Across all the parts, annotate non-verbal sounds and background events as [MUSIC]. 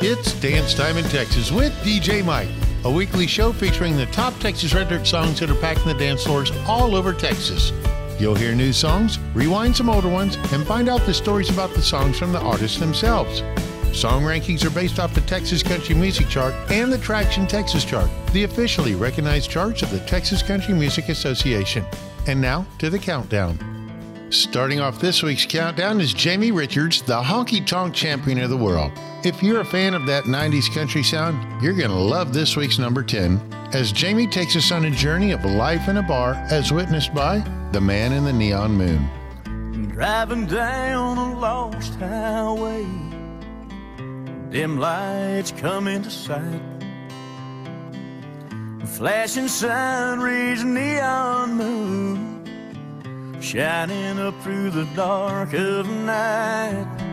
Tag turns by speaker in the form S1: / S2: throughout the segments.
S1: It's Dance Time in Texas with DJ Mike, a weekly show featuring the top Texas dirt songs that are packed in the dance floors all over Texas. You'll hear new songs, rewind some older ones, and find out the stories about the songs from the artists themselves. Song rankings are based off the Texas Country Music Chart and the Traction Texas Chart, the officially recognized charts of the Texas Country Music Association. And now to the countdown. Starting off this week's countdown is Jamie Richards, the honky tonk champion of the world. If you're a fan of that 90s country sound, you're going to love this week's number 10 as Jamie takes us on a journey of life in a bar as witnessed by The Man in the Neon Moon.
S2: Driving down a lost highway, dim lights come into sight. Flashing sign rays, neon moon shining up through the dark of night.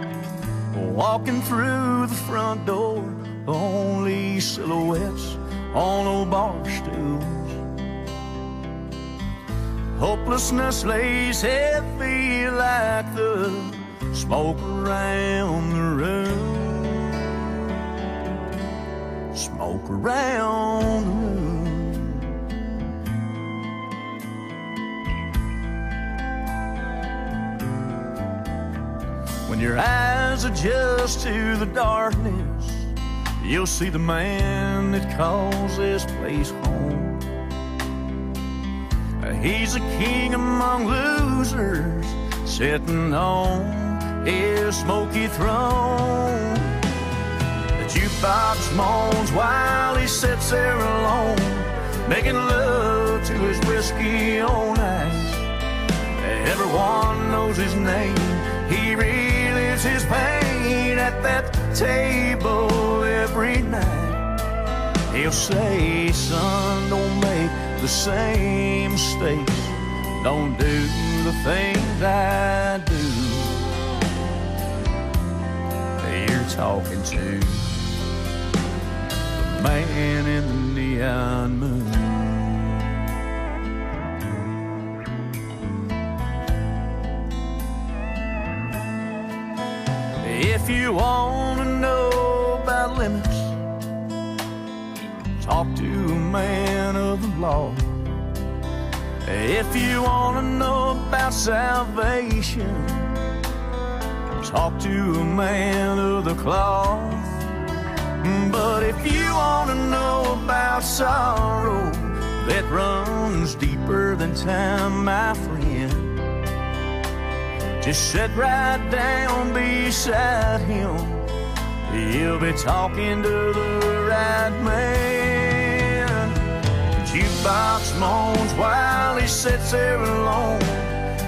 S2: Walking through the front door, only silhouettes on old bar stools. Hopelessness lays heavy like the smoke around the room. Smoke around the room. When your eyes adjust to the darkness, you'll see the man that calls this place home. He's a king among losers, sitting on his smoky throne. The jukebox moans while he sits there alone, making love to his whiskey on ice. Everyone knows his name. He his pain at that table every night. He'll say, son, don't make the same mistakes. Don't do the things I do. You're talking to the man in the neon moon. If you want to know about limits, talk to a man of the law. If you want to know about salvation, talk to a man of the cloth. But if you want to know about sorrow that runs deeper than time, my friend, just sit right down beside him. He'll be talking to the right man. The jukebox moans while he sits there alone,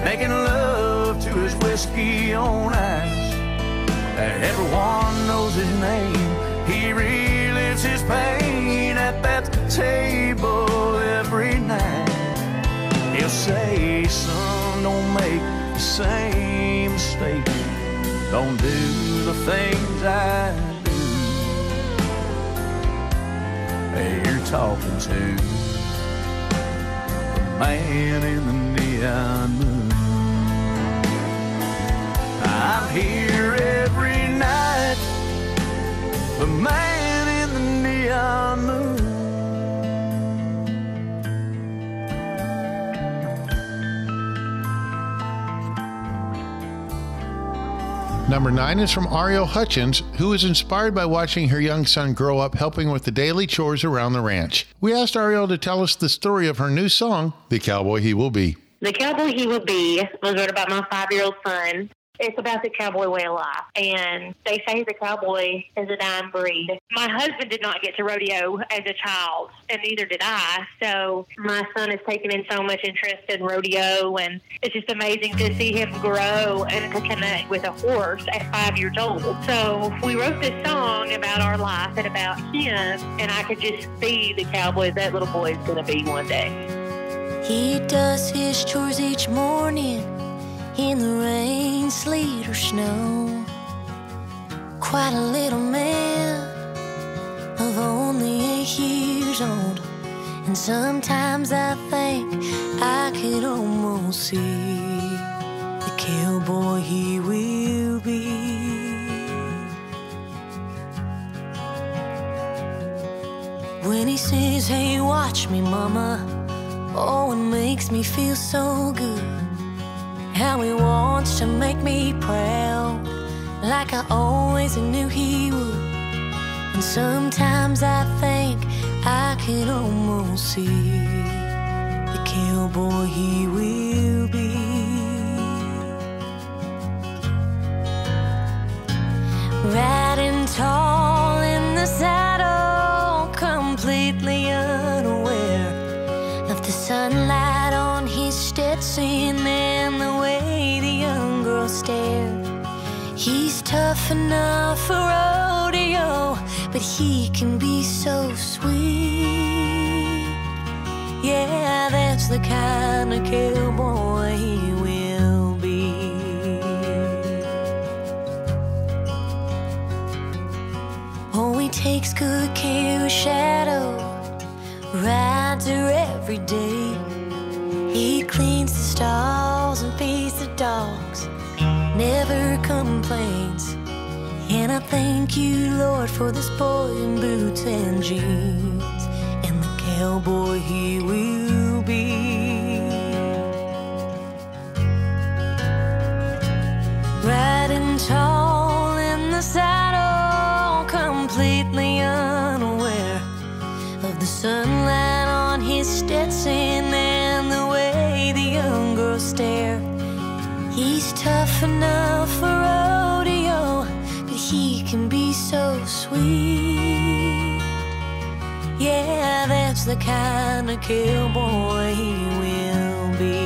S2: making love to his whiskey on ice. Everyone knows his name. He relives his pain at that table every night. He'll say, son, don't make the same mistake. Don't do the things I do. You're talking to the man in the neon moon. I'm here every night, the man
S1: Number nine is from Ariel Hutchins, who was inspired by watching her young son grow up helping with the daily chores around the ranch. We asked Ariel to tell us the story of her new song, The Cowboy He Will Be.
S3: The Cowboy He Will Be was wrote about my five year old son. It's about the cowboy way of life. And they say the cowboy is a dying breed. My husband did not get to rodeo as a child, and neither did I. So my son has taken in so much interest in rodeo, and it's just amazing to see him grow and to connect with a horse at five years old. So we wrote this song about our life and about him, and I could just see the cowboy that little boy is going to be one day.
S4: He does his chores each morning in the rain, sleet, or snow. Quite a little man of only eight years old. And sometimes I think I could almost see the cowboy he will be. When he says, Hey, watch me, mama, oh, it makes me feel so good. How he wants to make me proud, like I always knew he would. And sometimes I think I can almost see the cowboy he will be. Riding tall in the saddle, completely unaware of the sunlight on his Stetson stared. He's tough enough for rodeo, but he can be so sweet. Yeah, that's the kind of cowboy he will be. Oh, he takes good care of Shadow, rides her every day. He cleans the stalls and feeds the dogs, never complains. And I thank you, Lord, for this boy in boots and jeans, and the cowboy he will be. Riding tall in the saddle, completely unaware of the sunlight on his Stetson and the way the young girls stare. He's tough enough for rodeo, but he can be so sweet. Yeah, that's the kind of cowboy he will be.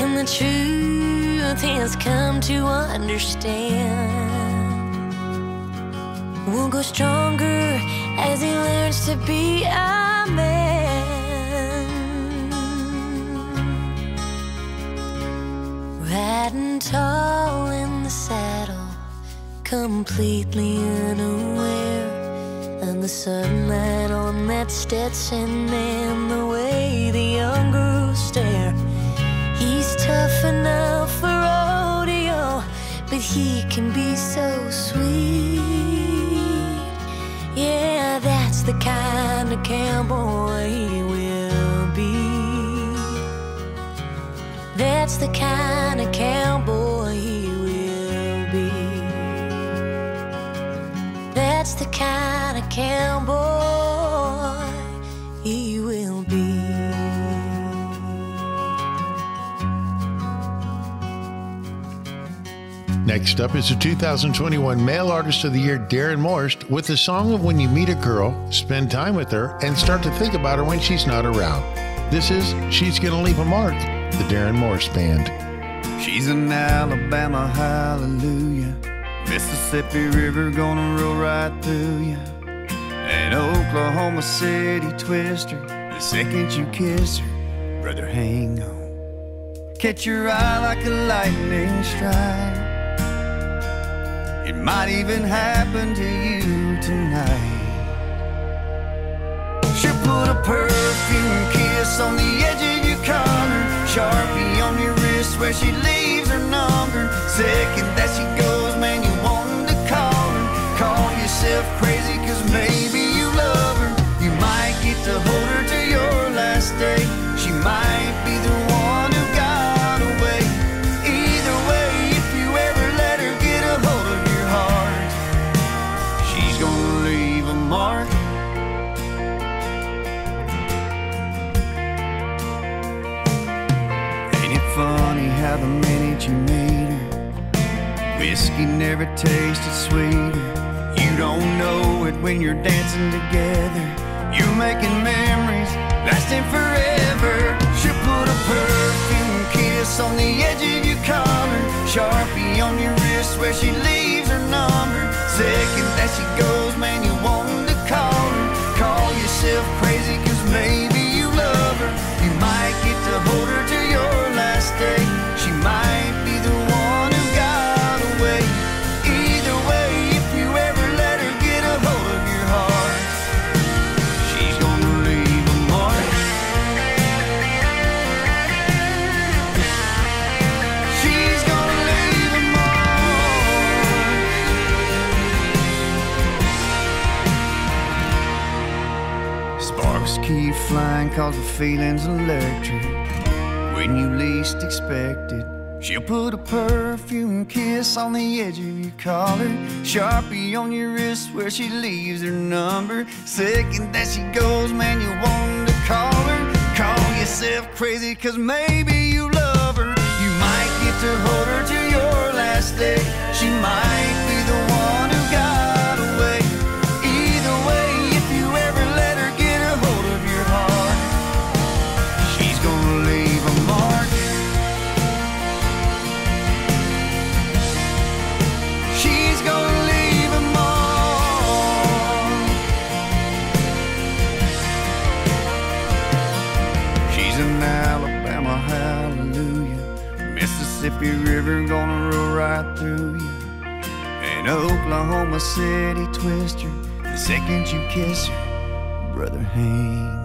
S4: And the truth has come to understand. We'll go stronger as he learns to be a Riding tall in the saddle, completely unaware of the sunlight on that Stetson and the way the young girls stare. He's tough enough for rodeo, but he can be so sweet. Yeah, that's the kind of cowboy That's the kind of cowboy he will be. That's the kind of cowboy he will be.
S1: Next up is the 2021 Male Artist of the Year, Darren Morris, with the song of When You Meet a Girl, Spend Time with Her, and Start to Think About Her When She's Not Around. This is She's Gonna Leave a Mark, the Darren Morris Band.
S5: She's an Alabama hallelujah. Mississippi River gonna roll right through you. An Oklahoma City twister. The second you kiss her, brother, hang on. Catch your eye like a lightning strike. It might even happen to you tonight. She'll put a perfume kiss on the edge of your collar. Sharpie on your wrist where she leaves her number. Second that she goes, man, you want to call her. Call yourself crazy, cause maybe you love her. You might get to hold her to your last day. She might the minute you meet her, whiskey never tasted sweeter. You don't know it when you're dancing together. You're making memories lasting forever. She'll put a perfume kiss on the edge of your collar, sharpie on your wrist where she leaves her number. Second that she goes, man, you want to call her. Call yourself crazy, cause maybe cause the feeling's electric. When you least expect it, she'll put a perfume kiss on the edge of your collar. Sharpie on your wrist where she leaves her number. Second that she goes, man, you want to call her. Call yourself crazy cause maybe you love her. You might get to hold her to your last day. She might Oklahoma City twister. The second you kiss her, brother, hang.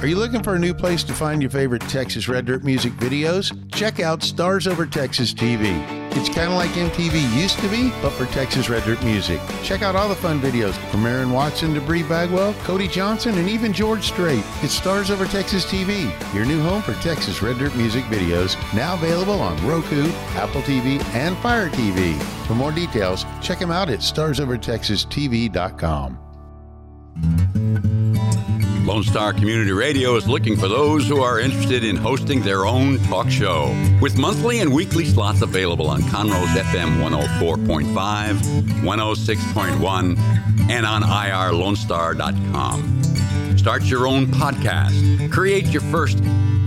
S1: Are you looking for a new place to find your favorite Texas Red Dirt music videos? Check out Stars Over Texas TV. It's kind of like MTV used to be, but for Texas Red Dirt music. Check out all the fun videos from Aaron Watson to Bri Bagwell, Cody Johnson, and even George Strait. It's Stars Over Texas TV, your new home for Texas Red Dirt music videos, now available on Roku, Apple TV, and Fire TV. For more details, check them out at starsovertexastv.com.
S6: Lone Star Community Radio is looking for those who are interested in hosting their own talk show. With monthly and weekly slots available on Conroe's FM 104.5, 106.1, and on irlonestar.com. Start your own podcast, create your first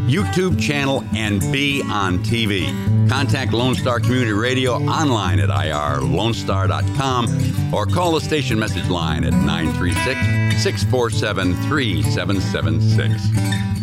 S6: YouTube channel, and be on TV. Contact Lone Star Community Radio online at irlonestar.com or call the station message line at 936 647 3776.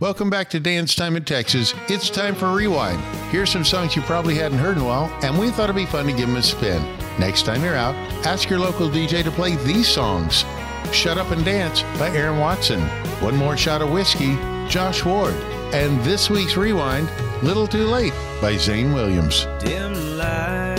S1: Welcome back to Dance Time in Texas. It's time for Rewind. Here's some songs you probably hadn't heard in a while, and we thought it'd be fun to give them a spin. Next time you're out, ask your local DJ to play these songs Shut Up and Dance by Aaron Watson, One More Shot of Whiskey, Josh Ward, and this week's Rewind, Little Too Late by Zane Williams.
S7: dim lights,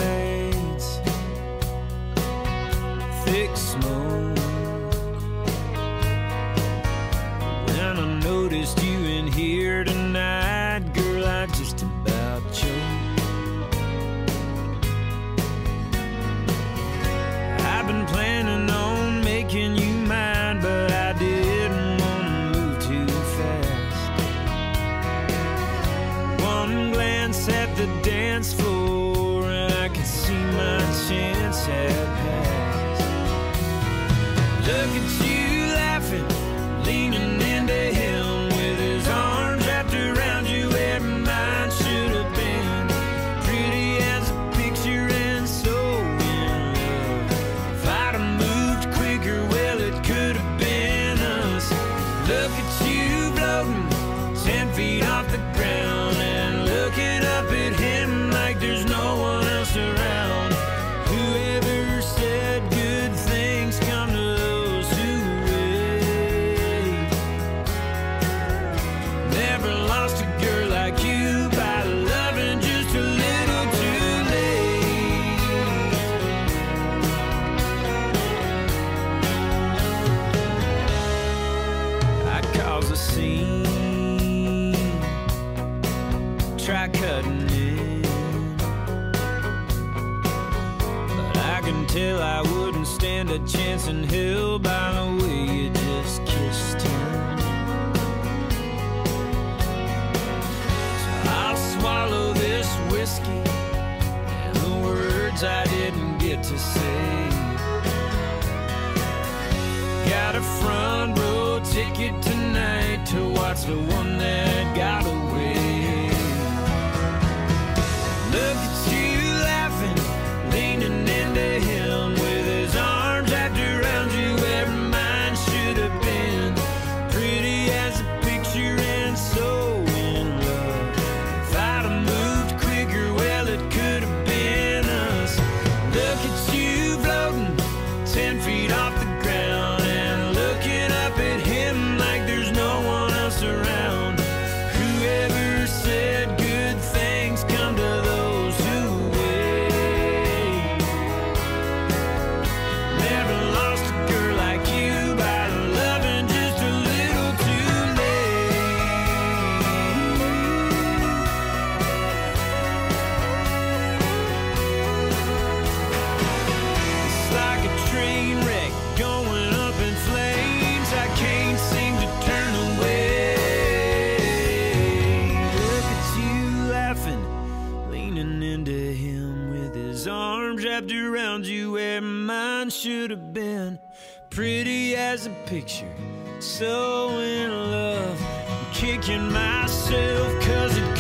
S7: try cutting it. But I can tell I wouldn't stand a chance in hell by the way you just kissed him. So I'll swallow this whiskey and the words I didn't get to say. Got a front row ticket tonight to watch the one that got away. Around you where mine should have been. Pretty as a picture, so in love. I'm kicking myself cause it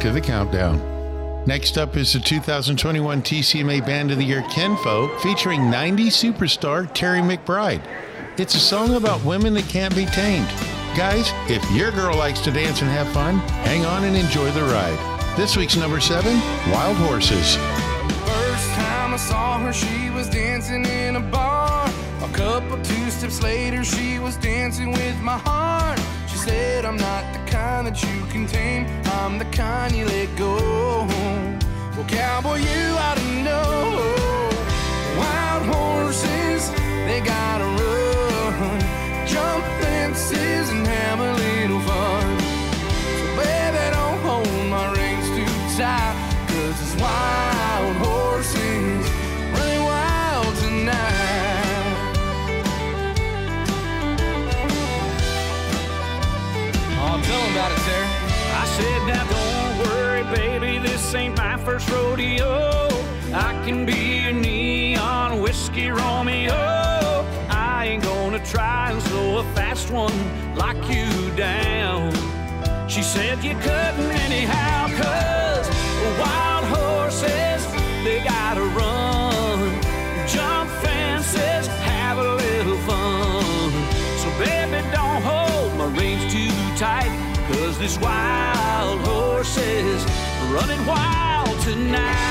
S7: to
S1: the countdown. Next up is the 2021 TCMA Band of the Year Kenfo featuring 90 superstar Terry McBride. It's a song about women that can't be tamed. Guys, if your girl likes to dance and have fun, hang on and enjoy the ride. This week's number seven Wild Horses.
S8: First time I saw her, she was dancing in a bar. A couple two steps later, she was dancing with my heart. She said, I'm not the kind that you can tame, I'm the kind you let go. Well, cowboy, you ought to
S7: first rodeo. I can be your neon whiskey Romeo. I ain't gonna try and slow a fast one like you down. She said you couldn't anyhow, cause wild horses, they gotta run. Jump fences, have a little fun. So baby, don't hold my reins too tight, cause this wild horse is running wild tonight.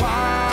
S8: why.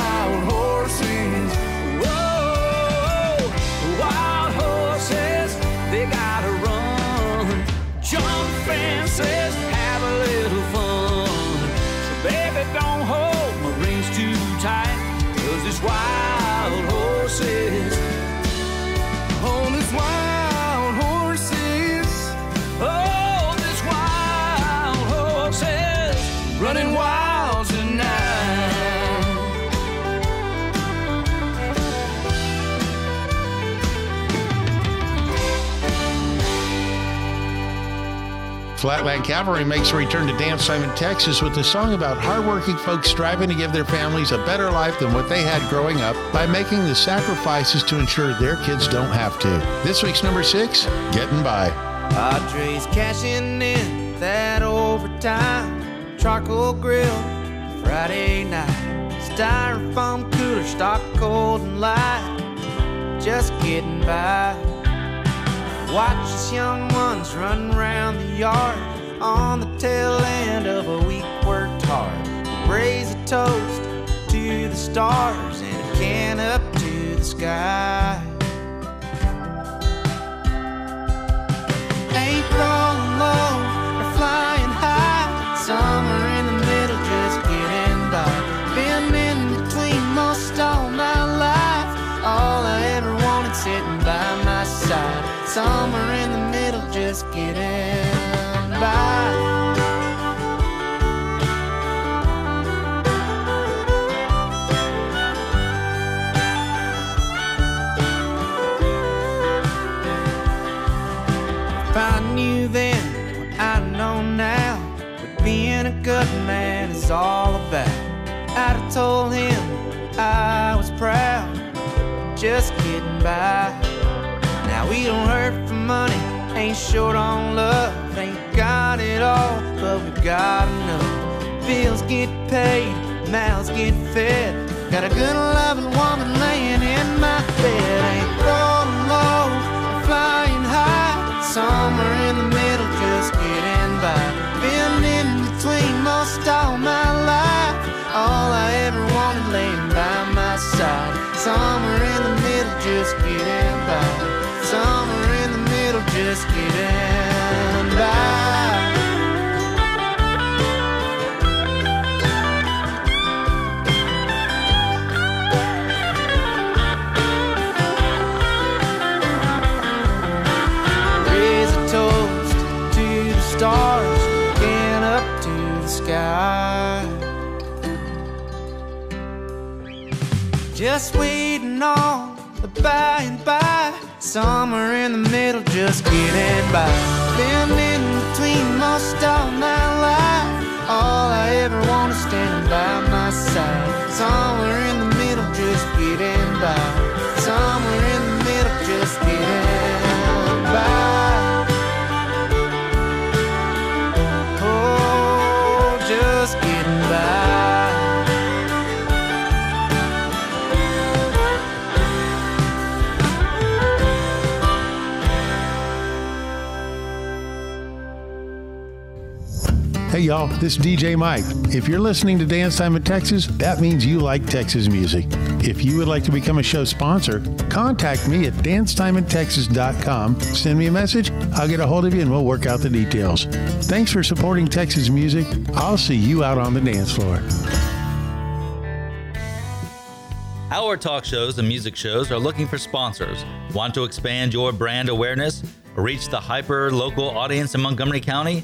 S1: Flatland Cavalry makes a return to dance time in Texas with a song about hardworking folks striving to give their families a better life than what they had growing up by making the sacrifices to ensure their kids don't have to. This week's number six, Getting By.
S9: Padres cashing in that overtime. Charcoal grill, Friday night. Styrofoam cooler, stock cold and light. Just getting by. Watch us young ones run around the yard on the tail end of a week worked hard. Raise a toast to the stars and a can up to the sky. Ain't rolling low or flying high. Just getting by. If I knew then what I know now, what being a good man is all about. I'd have told him I was proud, just getting by. Now we don't hurt for money, ain't short on love, ain't got it all, but we got enough. Bills get paid, mouths get fed. Got a good loving woman laying in my bed, ain't rolling low, flying high, somewhere in the middle, just getting by. Been in between most all my life, all I ever wanted laying by my side. Somewhere in the middle, just just getting by. Raise a toast to the stars, looking up to the sky. Just waiting on the by and by. Somewhere in the middle, just getting by. Been in between most all my life. All I ever want is standing by my side. Somewhere in the
S1: y'all, this is DJ Mike. If you're listening to Dance Time in Texas, that means you like Texas music. If you would like to become a show sponsor, contact me at dancetimeintexas.com. Send me a message, I'll get a hold of you and we'll work out the details. Thanks for supporting Texas music. I'll see you out on the dance floor.
S10: Our talk shows and music shows are looking for sponsors. Want to expand your brand awareness? Reach the hyper local audience in Montgomery County?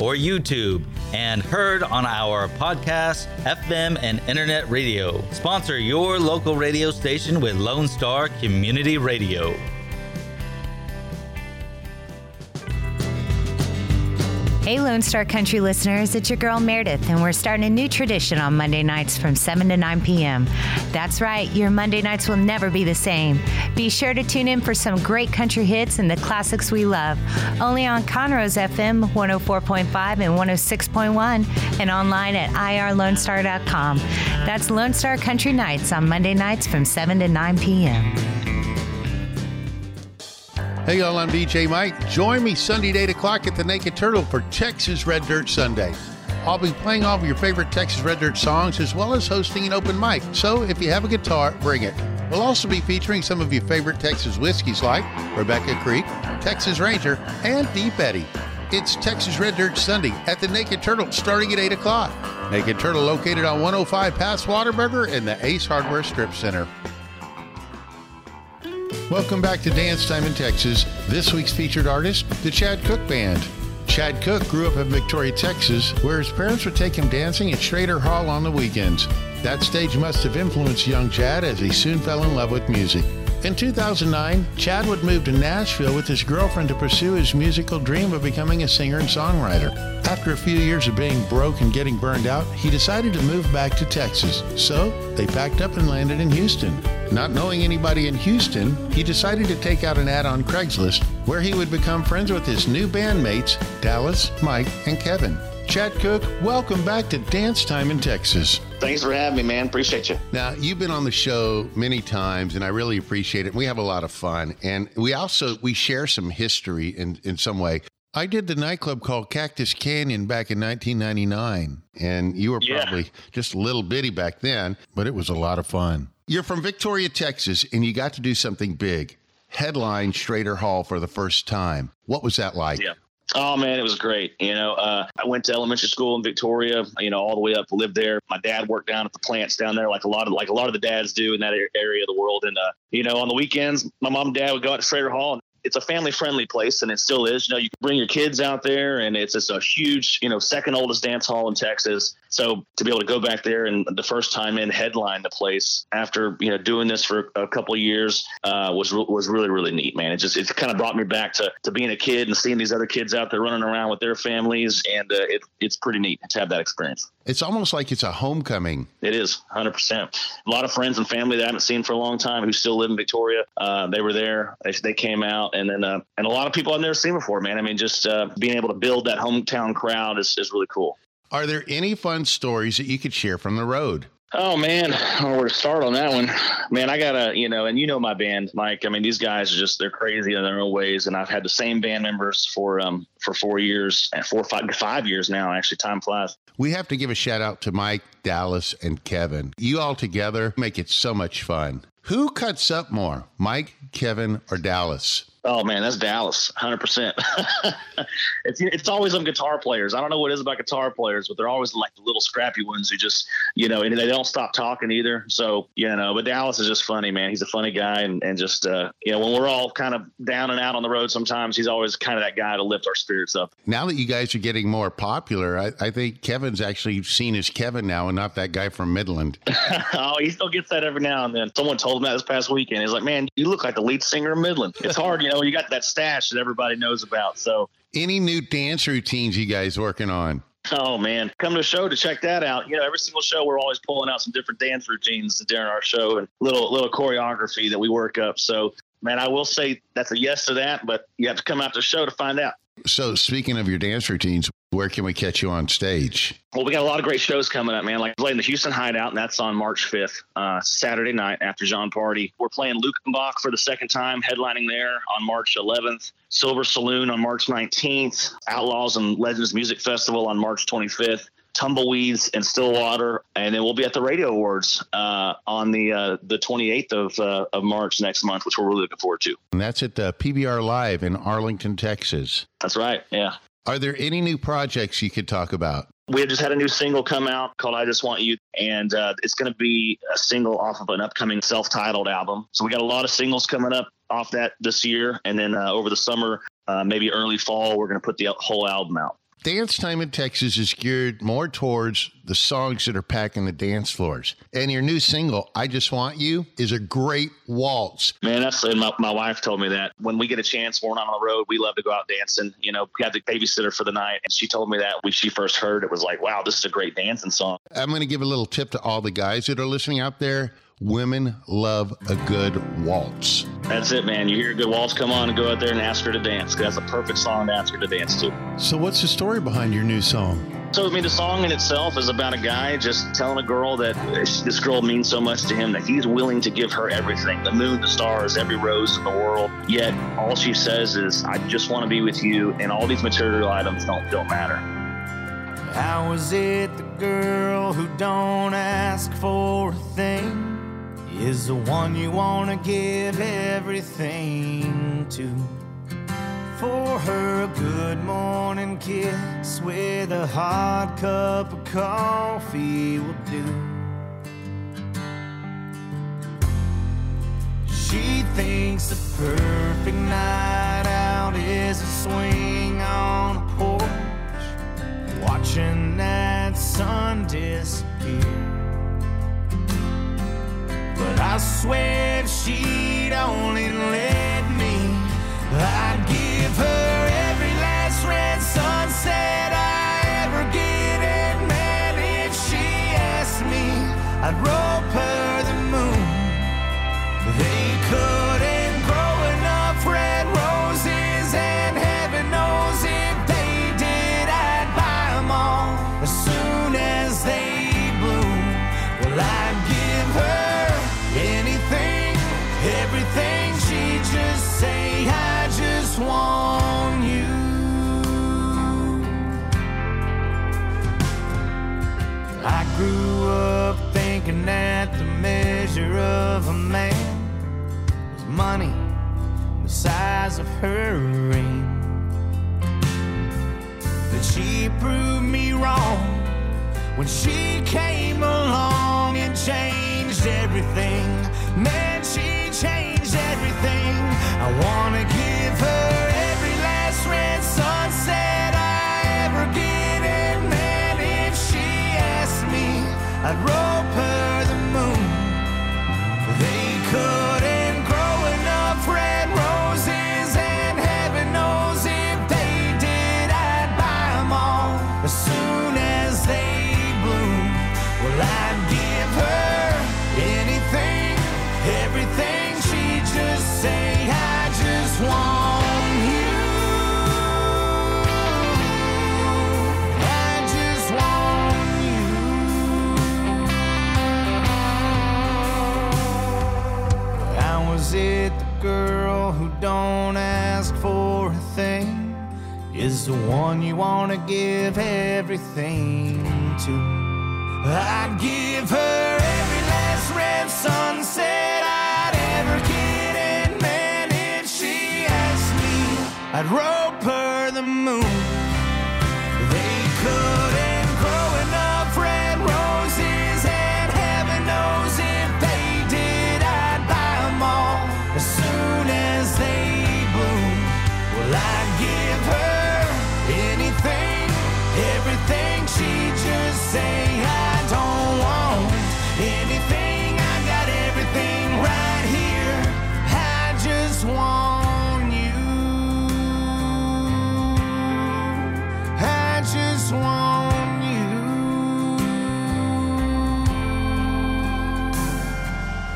S10: or YouTube and heard on our podcast, FM, and internet radio. Sponsor your local radio station with Lone Star Community Radio.
S11: Hey, Lone Star Country listeners, it's your girl Meredith, and we're starting a new tradition on Monday nights from 7 to 9 p.m. That's right, your Monday nights will never be the same. Be sure to tune in for some great country hits and the classics we love. Only on Conroe's FM 104.5 and 106.1, and online at irlonestar.com. That's Lone Star Country Nights on Monday nights from 7 to 9 p.m.
S1: Hey y'all, I'm DJ Mike. Join me Sunday at 8 o'clock at the Naked Turtle for Texas Red Dirt Sunday. I'll be playing all of your favorite Texas Red Dirt songs as well as hosting an open mic. So if you have a guitar, bring it. We'll also be featuring some of your favorite Texas whiskeys like Rebecca Creek, Texas Ranger, and Deep Eddy. It's Texas Red Dirt Sunday at the Naked Turtle starting at 8 o'clock. Naked Turtle located on 105 past Whataburger in the Ace Hardware Strip Center. Welcome back to Dance Time in Texas. This week's featured artist, the Chad Cook Band. Chad Cook grew up in Victoria, Texas, where his parents would take him dancing at Schroeder Hall on the weekends. That stage must have influenced young Chad as he soon fell in love with music. In 2009, Chad would move to Nashville with his girlfriend to pursue his musical dream of becoming a singer and songwriter. After a few years of being broke and getting burned out, he decided to move back to Texas. So they packed up and landed in Houston. Not knowing anybody in Houston, he decided to take out an ad on Craigslist where he would become friends with his new bandmates, Dallas, Mike, and Kevin. Chad Cook, welcome back to Dance Time in Texas.
S12: Thanks for having me, man. Appreciate you.
S1: Now, you've been on the show many times and I really appreciate it. We have a lot of fun and we also we share some history in in some way. I did the nightclub called Cactus Canyon back in 1999 and you were
S12: Yeah.
S1: probably just a little bitty back then, but it was a lot of fun. You're from Victoria, Texas and you got to do something big. Headline Schroeder Hall for the first time. What was that like?
S12: Yeah. Oh man, it was great. You know, uh, I went to elementary school in Victoria. You know, all the way up, lived there. My dad worked down at the plants down there, like a lot of like a lot of the dads do in that area of the world. And uh, you know, on the weekends, my mom and dad would go out to Schroeder Hall. And it's a family friendly place, and it still is. You know, you can bring your kids out there, and it's just a huge, you know, second oldest dance hall in Texas. So to be able to go back there and the first time in headline the place after you know doing this for a couple of years uh, was was really really neat, man. It just it kind of brought me back to to being a kid and seeing these other kids out there running around with their families, and uh, it, it's pretty neat to have that experience.
S1: It's almost like it's a homecoming.
S12: It is 100%. A lot of friends and family that I haven't seen for a long time who still live in Victoria. Uh, they were there. They, they came out. And then, uh, and a lot of people I've never seen before, man. I mean, just uh, being able to build that hometown crowd is, is really cool.
S1: Are there any fun stories that you could share from the road?
S12: Oh man, oh, where to start on that one? Man, I gotta, you know, and you know my band, Mike. I mean, these guys are just they're crazy in their own ways, and I've had the same band members for um for four years and four five five years now. Actually, time flies.
S1: We have to give a shout out to Mike, Dallas, and Kevin. You all together make it so much fun. Who cuts up more, Mike, Kevin, or Dallas?
S12: Oh man, that's Dallas, hundred percent. [LAUGHS] It's it's always them guitar players. I don't know what it is about guitar players, but they're always like the little scrappy ones who just you know, and they don't stop talking either. So you know, but Dallas is just funny, man. He's a funny guy, and and just uh, you know, when we're all kind of down and out on the road, sometimes he's always kind of that guy to lift our spirits up.
S1: Now that you guys are getting more popular, I, I think Kevin's actually seen as Kevin now and not that guy from Midland. [LAUGHS]
S12: oh, he still gets that every now and then. Someone told him that this past weekend. He's like, "Man, you look like the lead singer of Midland." It's hard, you know. You got that stash that everybody knows about. So
S1: Any new dance routines you guys working on?
S12: Oh man, come to a show to check that out. You know, every single show we're always pulling out some different dance routines during our show and little little choreography that we work up. So, man, I will say that's a yes to that, but you have to come out to the show to find out.
S1: So, speaking of your dance routines, where can we catch you on stage?
S12: Well, we got a lot of great shows coming up, man. Like playing the Houston Hideout, and that's on March 5th, uh, Saturday night after Jon Pardi. We're playing Luckenbach for the second time, headlining there on March 11th. Silver Saloon on March 19th. Outlaws and Legends Music Festival on March 25th. Tumbleweeds in Stillwater, and then we'll be at the Radio Awards uh, on the uh, the 28th of uh, of March next month, which we're really looking forward to.
S1: And that's at the PBR Live in Arlington, Texas.
S12: That's right. Yeah.
S1: Are there any new projects you could talk about?
S12: We have just had a new single come out called "I Just Want You," and uh, it's going to be a single off of an upcoming self-titled album. So we got a lot of singles coming up off that this year, and then uh, over the summer, uh, maybe early fall, we're going to put the whole album out.
S1: Dance Time in Texas is geared more towards the songs that are packing the dance floors. And your new single, I Just Want You, is a great waltz.
S12: Man, that's and my, my wife told me that when we get a chance, we're not on the road, we love to go out dancing. You know, we had the babysitter for the night, and she told me that when she first heard it was like, wow, this is a great dancing song.
S1: I'm going to give a little tip to all the guys that are listening out there. Women love a good waltz.
S12: That's it, man. You hear a good waltz come on and go out there and ask her to dance. 'cause That's a perfect song to ask her to dance to.
S1: So, what's the story behind your new song?
S12: So, I mean, the song in itself is about a guy just telling a girl that this girl means so much to him that he's willing to give her everything the moon, the stars, every rose in the world. Yet, all she says is, I just want to be with you, and all these material items don't, don't matter.
S9: How is it the girl who don't ask for a thing is the one you want to give everything to? For her, a good morning kiss with a hot cup of coffee will do. She thinks the perfect night out is a swing on a porch, watching that sun disappear. But I swear if she'd only let me, I'd give her every last red sunset I ever get. And man, if she asked me, I'd rope her the moon. They couldn't size of her ring. But she proved me wrong when she came along and changed everything. Man, she changed everything. I wanna give her every last sunset I ever get. And man, if she asked me, I'd rope her the moon. They couldn't the one you want to give everything to? I'd give her every last red sunset I'd ever get, and man, if she asked me, I'd rope her the moon. They couldn't grow enough red roses, and heaven knows if they did, I'd buy 'em all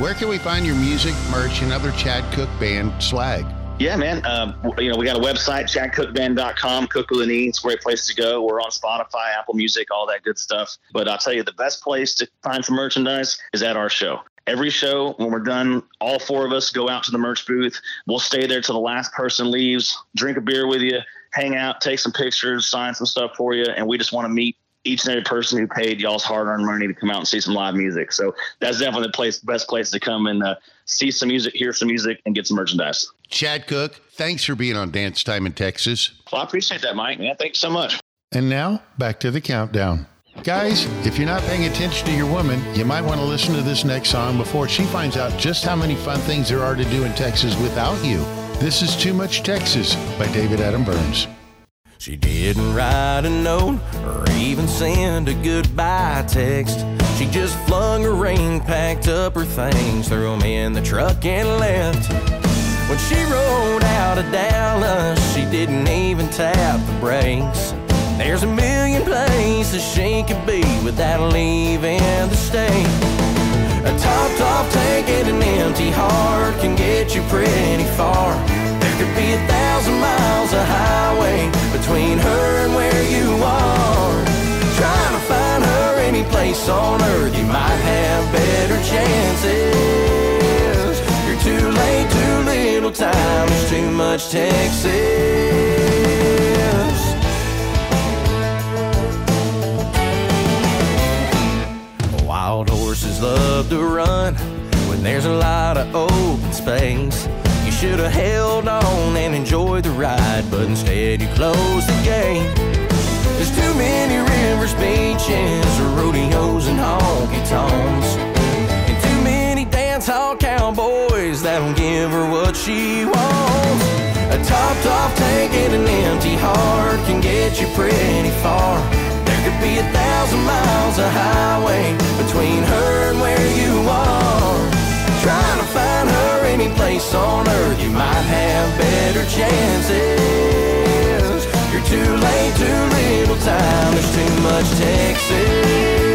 S1: Where can we find your music, merch, and other Chad Cook Band swag?
S12: Yeah, man. Um, you know, we got a website, chadcookband.com, Cook with an E. It's a great place to go. We're on Spotify, Apple Music, all that good stuff. But I'll tell you, the best place to find some merchandise is at our show. Every show, when we're done, all four of us go out to the merch booth. We'll stay there till the last person leaves, drink a beer with you, hang out, take some pictures, sign some stuff for you. And we just want to meet each and every person who paid y'all's hard-earned money to come out and see some live music. So that's definitely the place, best place to come and uh, see some music, hear some music, and get some merchandise.
S1: Chad Cook, thanks for being on Dance Time in Texas.
S12: Well, I appreciate that, Mike. Man, thanks so much.
S1: And now, back to the countdown. Guys, if you're not paying attention to your woman, you might want to listen to this next song before she finds out just how many fun things there are to do in Texas without you. This is Too Much Texas by David Adam Byrnes.
S13: She didn't write a note or even send a goodbye text. She just flung her ring, packed up her things, threw threw 'em in the truck and left. When she rode out of Dallas, she didn't even tap the brakes. There's a million places she could be without leaving the state. A top off tank and an empty heart can get you pretty far. Could be a thousand miles of highway between her and where you are. Trying to find her any place on earth, you might have better chances. You're too late, too little time, there's too much Texas. Wild horses love to run when there's a lot of open space. Should have held on and enjoyed the ride, but instead you closed the gate. There's too many rivers, beaches, rodeos, and honky tonks. And too many dance hall cowboys that'll give her what she wants. A topped off tank and an empty heart can get you pretty far. There could be a thousand miles of highway between her and where you are. Trying to find her any place on earth, you might have better chances. You're too late, too little time, there's too much Texas.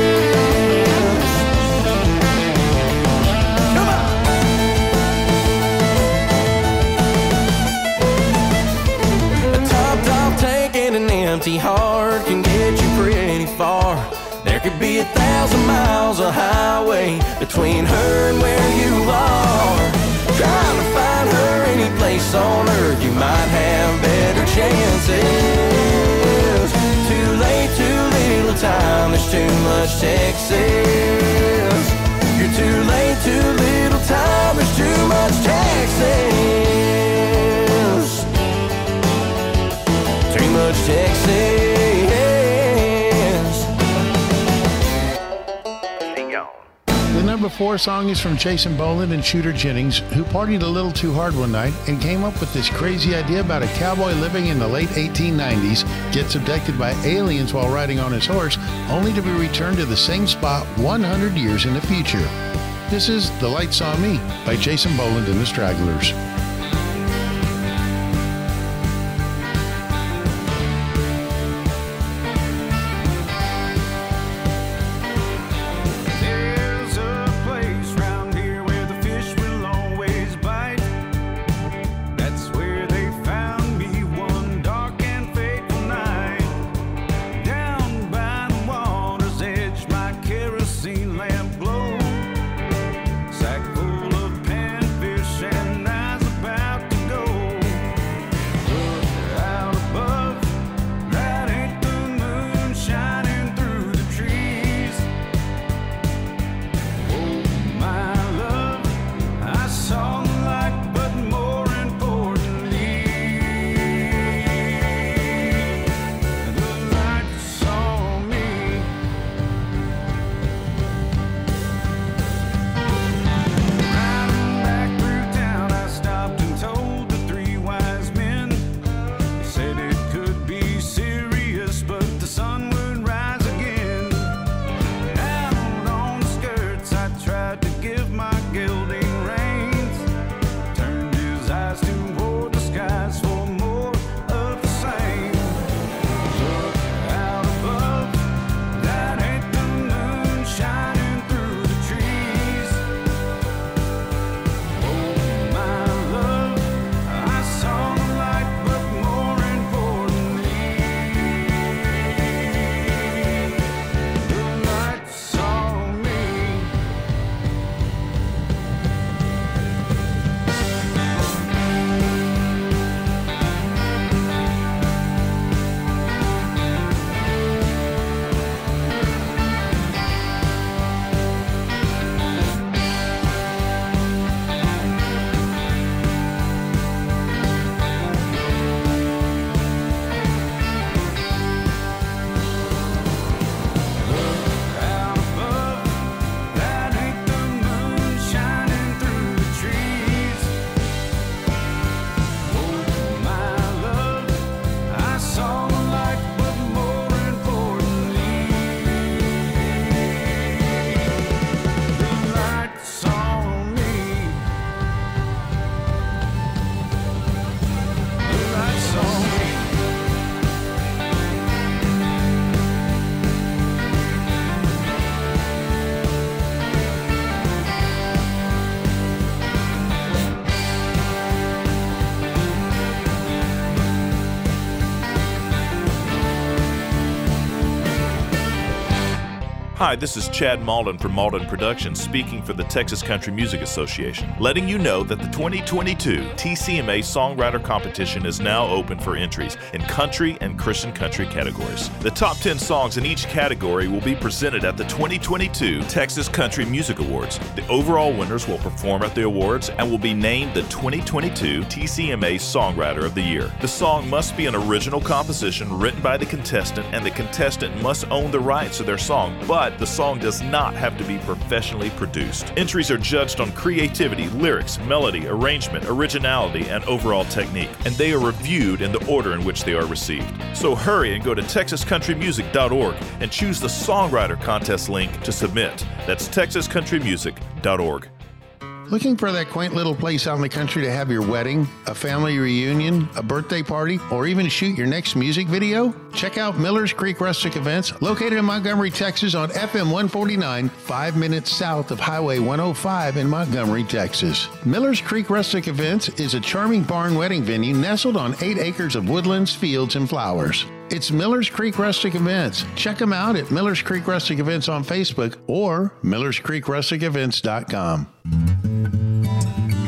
S13: A thousand miles of highway between her and where you are. Trying to find her any place on earth, you might have better chances. Too late, too little time, there's too much Texas.
S7: Four song is from Jason Boland and Shooter Jennings, who partied a little too hard one night and came up with this crazy idea about a cowboy living in the late 1890s, gets abducted by aliens while riding on his horse, only to be returned to the same spot 100 years in the future. This is The Light Saw Me by Jason Boland and the Stragglers.
S14: Hi, this is Chad Malden from Malden Productions speaking for the Texas Country Music Association, letting you know that the 2022 TCMA Songwriter Competition is now open for entries in country and Christian country categories. The top 10 songs in each category will be presented at the 2022 Texas Country Music Awards. The overall winners will perform at the awards and will be named the 2022 TCMA Songwriter of the Year. The song must be an original composition written by the contestant, and the contestant must own the rights to their song, but the song does not have to be professionally produced. Entries are judged on creativity, lyrics, melody, arrangement, originality, and overall technique, and they are reviewed in the order in which they are received. So hurry and go to texascountrymusic.org and choose the Songwriter Contest link to submit. That's texascountrymusic.org.
S1: Looking for that quaint little place out in the country to have your wedding, a family reunion, a birthday party, or even shoot your next music video? Check out Miller's Creek Rustic Events, located in Montgomery, Texas on FM 149, five minutes south of Highway 105 in Montgomery, Texas. Miller's Creek Rustic Events is a charming barn wedding venue nestled on eight acres of woodlands, fields, and flowers. It's Miller's Creek Rustic Events. Check them out at Miller's Creek Rustic Events on Facebook or millerscreekrusticevents.com.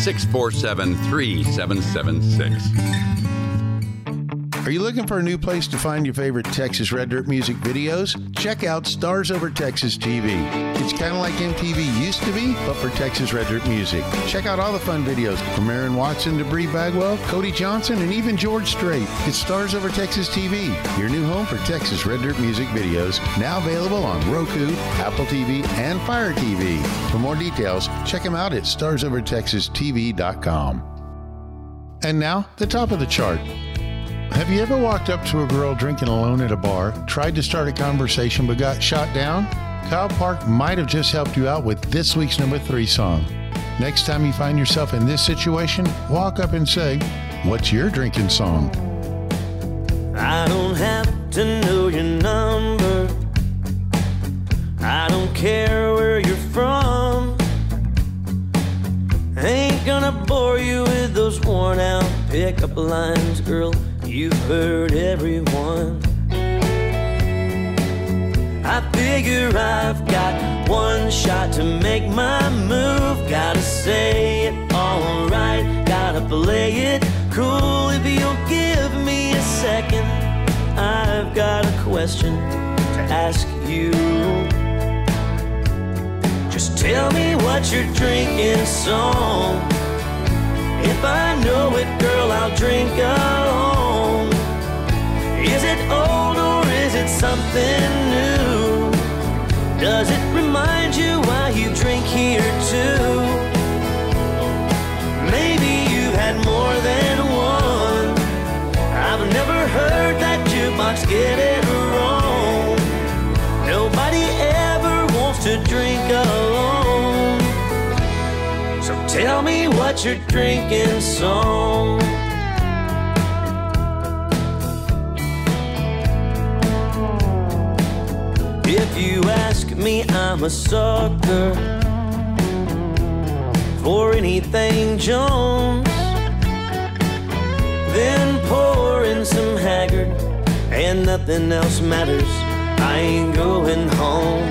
S6: 647 3776.
S1: Are you looking for a new place to find your favorite Texas Red Dirt music videos? Check out Stars Over Texas TV. It's kind of like MTV used to be, but for Texas Red Dirt music. Check out all the fun videos from Aaron Watson to Bri Bagwell, Cody Johnson, and even George Strait. It's Stars Over Texas TV, your new home for Texas Red Dirt music videos, now available on Roku, Apple TV, and Fire TV. For more details, check them out at starsovertexastv.com. And now, the top of the chart. Have you ever walked up to a girl drinking alone at a bar, tried to start a conversation, but got shot down? Kyle Park might have just helped you out with this week's number three song. Next time you find yourself in this situation, walk up and say, What's your drinking song?
S4: I don't have to know your number. I don't care where you're from. Ain't gonna bore you with those worn out pickup lines, girl. You've heard everyone. I figure I've got one shot to make my move. Gotta say it alright, gotta play it cool. If you'll give me a second, I've got a question to ask you. Just tell me what you're drinking song. If I know it, girl, I'll drink along. Old or is it something new? Does it remind you why you drink here too? Maybe you've had more than one. I've never heard that jukebox get it wrong. Nobody ever wants to drink alone. So tell me what you're drinking song. Me, I'm a sucker for anything Jones. Then pour in some Haggard, and nothing else matters. I ain't going home.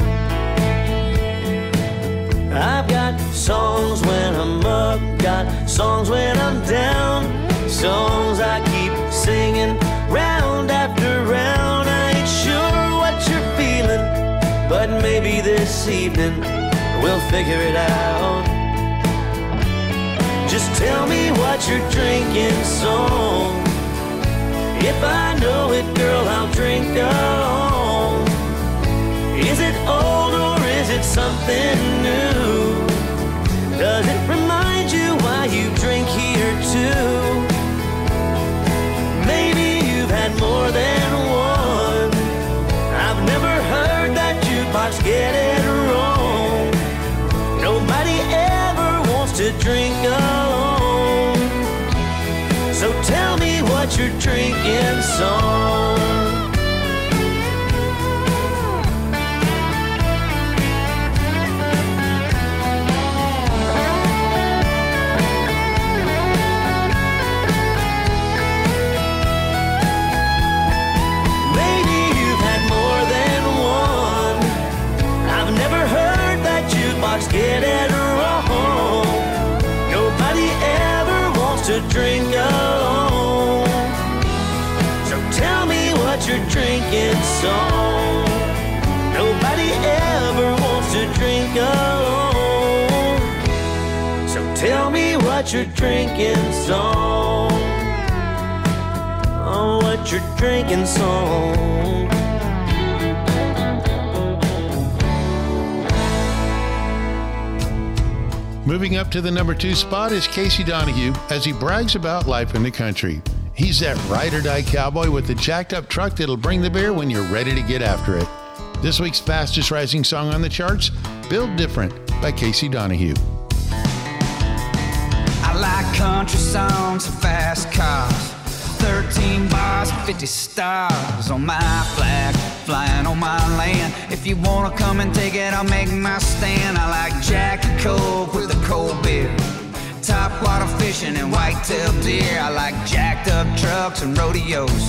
S4: I've got songs when I'm up, got songs when I'm down, songs I keep singing but maybe this evening we'll figure it out. Just tell me what you're drinking song. If I know it, girl, I'll drink along. Is it old or is it something new? Song. You're drinking song. Oh, what you're drinking song.
S1: Moving up to the number two spot is Casey Donahew as he brags about life in the country. He's that ride or die cowboy with the jacked up truck that'll bring the beer when you're ready to get after it. This week's fastest rising song on the charts, Built Different by Casey
S15: Donahew. Country songs and fast cars. 13 bars, 50 stars on my flag, flying on my land. If you wanna come and take it, I'll make my stand. I like Jackie Coke with a cold beer. Top water fishing and whitetail deer. I like jacked up trucks and rodeos.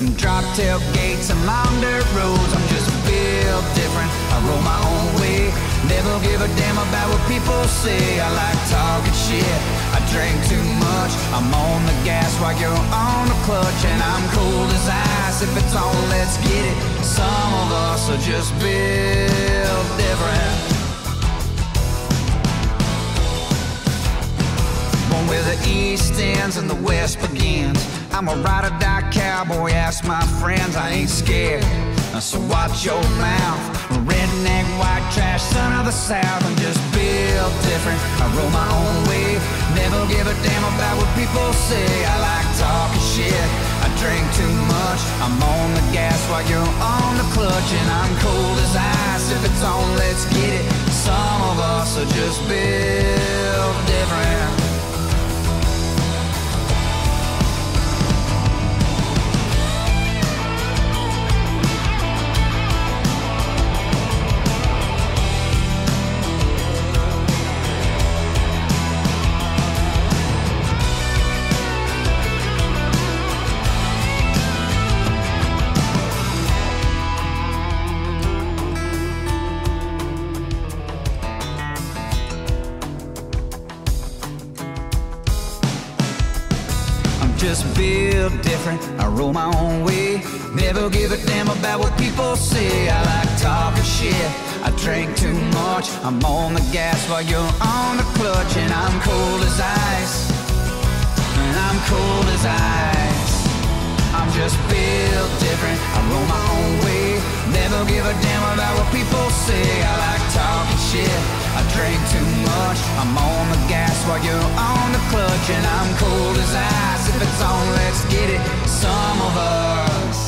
S15: And drop tailgates and long dirt roads. I'm just built different. I roll my own way. Never give a damn about what people say. I like talking shit. Drink too much. I'm on the gas while you're on the clutch. And I'm cold as ice. If it's on, let's get it. Some of us are just built different. Born where the east ends and the west begins. I'm a ride or die cowboy, ask my friends, I ain't scared. So watch your mouth. Redneck, white trash, son of the south. I'm just built different. I roll my own way. Never give a damn about what people say. I like talking shit. I drink too much. I'm on the gas while you're on the clutch. And I'm cold as ice. If it's on, let's get it. Some of us are just built different. Just built different. I roll my own way. Never give a damn about what people say. I like talking shit. I drink too much. I'm on the gas while you're on the clutch. And I'm cold as ice. And I'm cold as ice. I'm just built different. I roll my own way. Never give a damn about what people say. I like talking shit. Drink too much. I'm on the gas while you're on the clutch. And I'm cold as ice. If it's on, let's get it. Some of us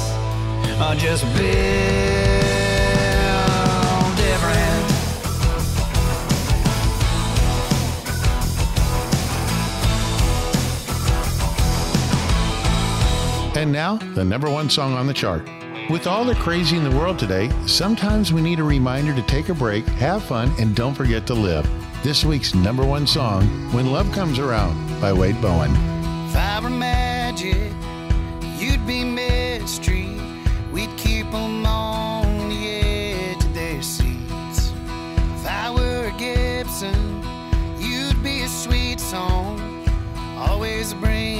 S15: are just built different.
S1: And now, the number one song on the chart. With all the crazy in the world today, sometimes we need a reminder to take a break, have fun, and don't forget to live. This week's number one song, When Love Comes Around, by Wade Bowen.
S9: If I were magic, you'd be mystery. We'd keep 'em on the edge of their seats. If I were a Gibson, you'd be a sweet song. Always bringing